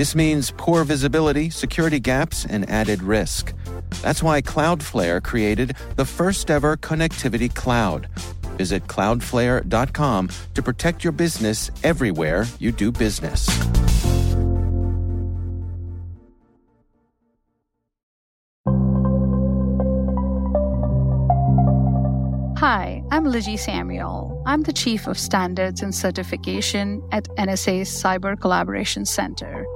This means poor visibility, security gaps, and added risk. That's why Cloudflare created the first ever connectivity cloud. Visit cloudflare.com to protect your business everywhere you do business. Hi, I'm Liji Samuel. I'm the Chief of Standards and Certification at NSA's Cyber Collaboration Center.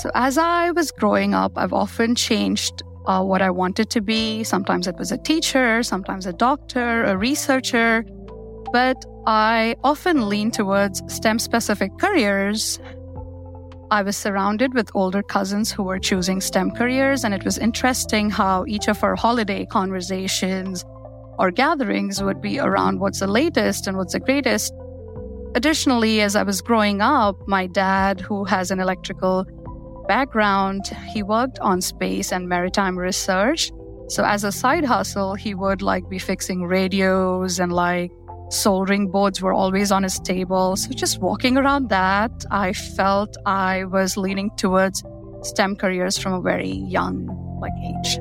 So, as I was growing up, I've often changed uh, what I wanted to be. Sometimes it was a teacher, sometimes a doctor, a researcher, but I often lean towards STEM specific careers I was surrounded with older cousins who were choosing STEM careers, and it was interesting how each of our holiday conversations or gatherings would be around what's the latest and what's the greatest. Additionally, as I was growing up, my dad, who has an electrical background, he worked on space and maritime research. So as a side hustle, he would like be fixing radios and like soldering boards were always on his table. So just walking around that, I felt I was leaning towards STEM careers from a very young like age.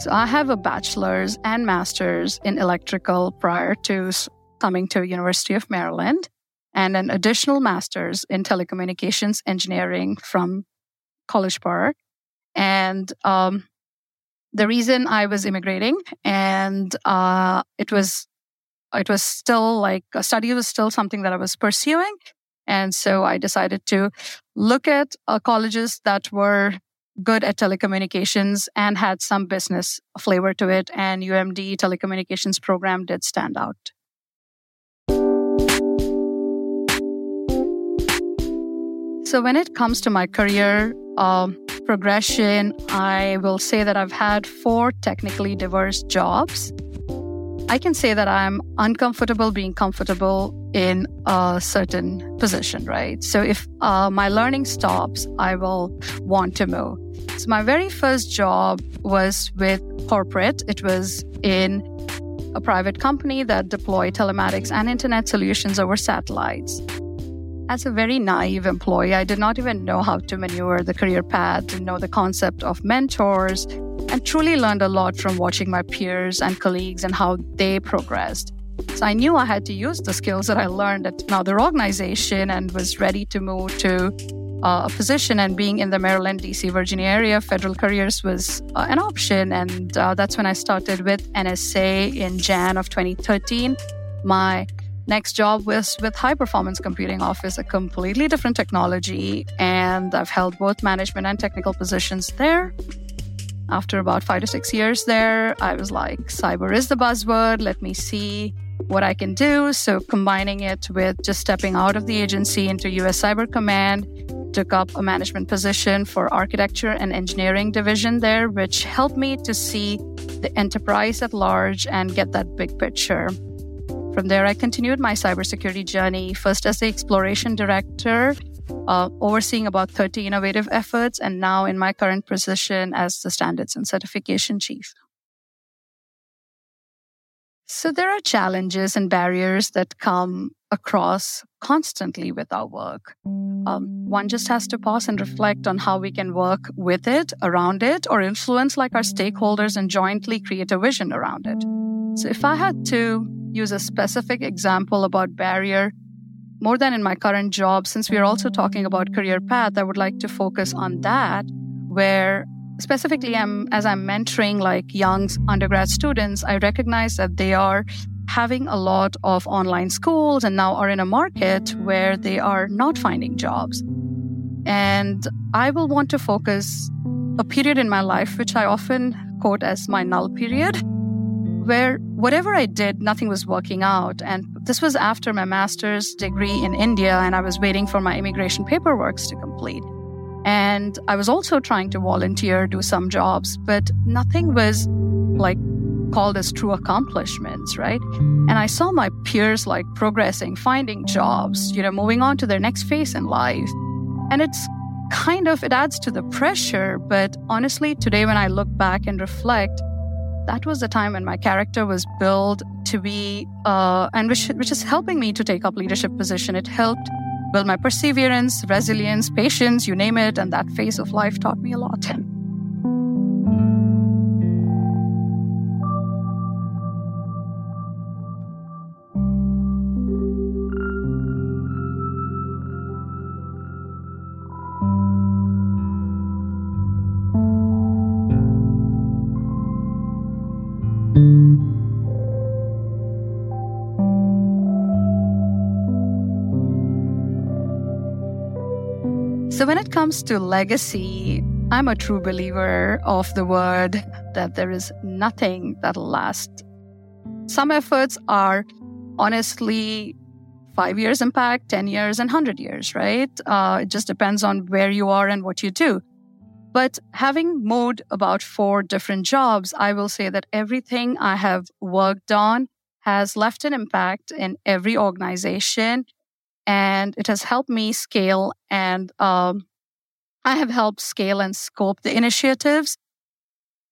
So I have a bachelor's and master's in electrical prior to coming to University of Maryland and an additional master's in telecommunications engineering from College Park. And um, the reason I was immigrating, and uh, it was it was still like a study was still something that I was pursuing, and so I decided to look at uh, colleges that were good at telecommunications and had some business flavor to it. And UMD telecommunications program did stand out. So when it comes to my career, um, progression, I will say that I've had four technically diverse jobs. I can say that I'm uncomfortable being comfortable in a certain position, right? So if uh, my learning stops, I will want to move. So my very first job was with corporate. It was in a private company that deployed telematics and internet solutions over satellites. As a very naive employee, I did not even know how to maneuver the career path, didn't know the concept of mentors, and truly learned a lot from watching my peers and colleagues and how they progressed. So I knew I had to use the skills that I learned at another organization and was ready to move to uh, a position. And being in the Maryland, DC, Virginia area, federal careers was uh, an option. And uh, that's when I started with NSA in Jan of 2013. My Next job was with High Performance Computing Office, a completely different technology, and I've held both management and technical positions there. After about five to six years there, I was like, cyber is the buzzword. Let me see what I can do. So, combining it with just stepping out of the agency into US Cyber Command, took up a management position for architecture and engineering division there, which helped me to see the enterprise at large and get that big picture. From there, I continued my cybersecurity journey, first as the exploration director, uh, overseeing about 30 innovative efforts, and now in my current position as the standards and certification chief. So there are challenges and barriers that come across constantly with our work. Um, one just has to pause and reflect on how we can work with it, around it, or influence like our stakeholders and jointly create a vision around it. So if I had to use a specific example about barrier more than in my current job, since we are also talking about career path, I would like to focus on that, where specifically I'm, as I'm mentoring like young undergrad students, I recognize that they are having a lot of online schools and now are in a market where they are not finding jobs. And I will want to focus a period in my life, which I often quote as my null period, where whatever I did, nothing was working out. And this was after my master's degree in India, and I was waiting for my immigration paperwork to complete. And I was also trying to volunteer, do some jobs, but nothing was like called as true accomplishments, right? And I saw my peers like progressing, finding jobs, you know, moving on to their next phase in life. And it's kind of, it adds to the pressure. But honestly, today when I look back and reflect, that was the time when my character was built to be, uh, and which, which is helping me to take up leadership position. It helped build my perseverance, resilience, patience, you name it. And that phase of life taught me a lot. So, when it comes to legacy, I'm a true believer of the word that there is nothing that'll last. Some efforts are honestly five years impact, 10 years, and 100 years, right? Uh, it just depends on where you are and what you do. But having moved about four different jobs, I will say that everything I have worked on has left an impact in every organization and it has helped me scale and um, I have helped scale and scope the initiatives.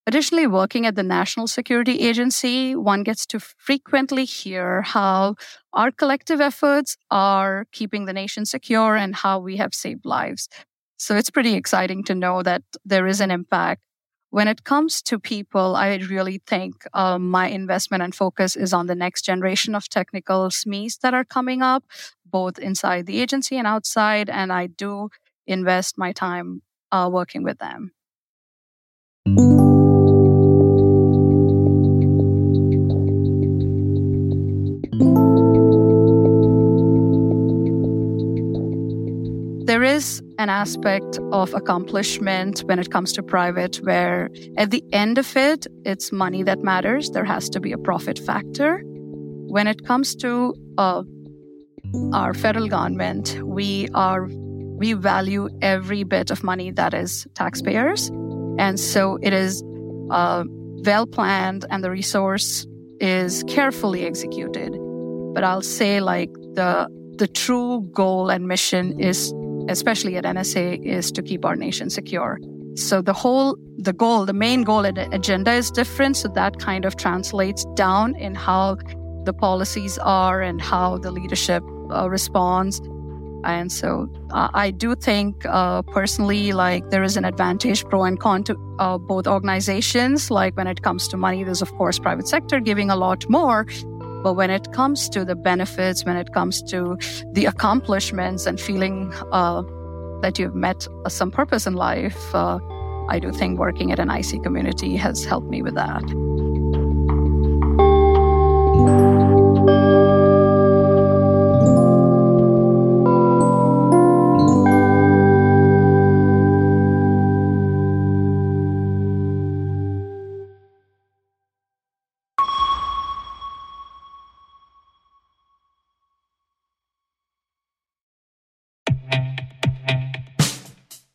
Additionally, working at the National Security Agency, one gets to frequently hear how our collective efforts are keeping the nation secure and how we have saved lives. So it's pretty exciting to know that there is an impact. When it comes to people, I really think um, my investment and focus is on the next generation of technical SMEs that are coming up, both inside the agency and outside. And I do invest my time uh, working with them. There is an aspect of accomplishment when it comes to private where at the end of it, it's money that matters. There has to be a profit factor. When it comes to uh, our federal government, we are we value every bit of money that is taxpayers, and so it is uh, well planned and the resource is carefully executed. But I'll say like the the true goal and mission is, especially at NSA, is to keep our nation secure. So the whole, the goal, the main goal and agenda is different. So that kind of translates down in how the policies are and how the leadership uh, responds. And so uh, I do think uh, personally, like there is an advantage pro and con to both organizations. Like when it comes to money, there's of course private sector giving a lot more. But when it comes to the benefits, when it comes to the accomplishments and feeling uh, that you've met some purpose in life, uh, I do think working at an IC community has helped me with that.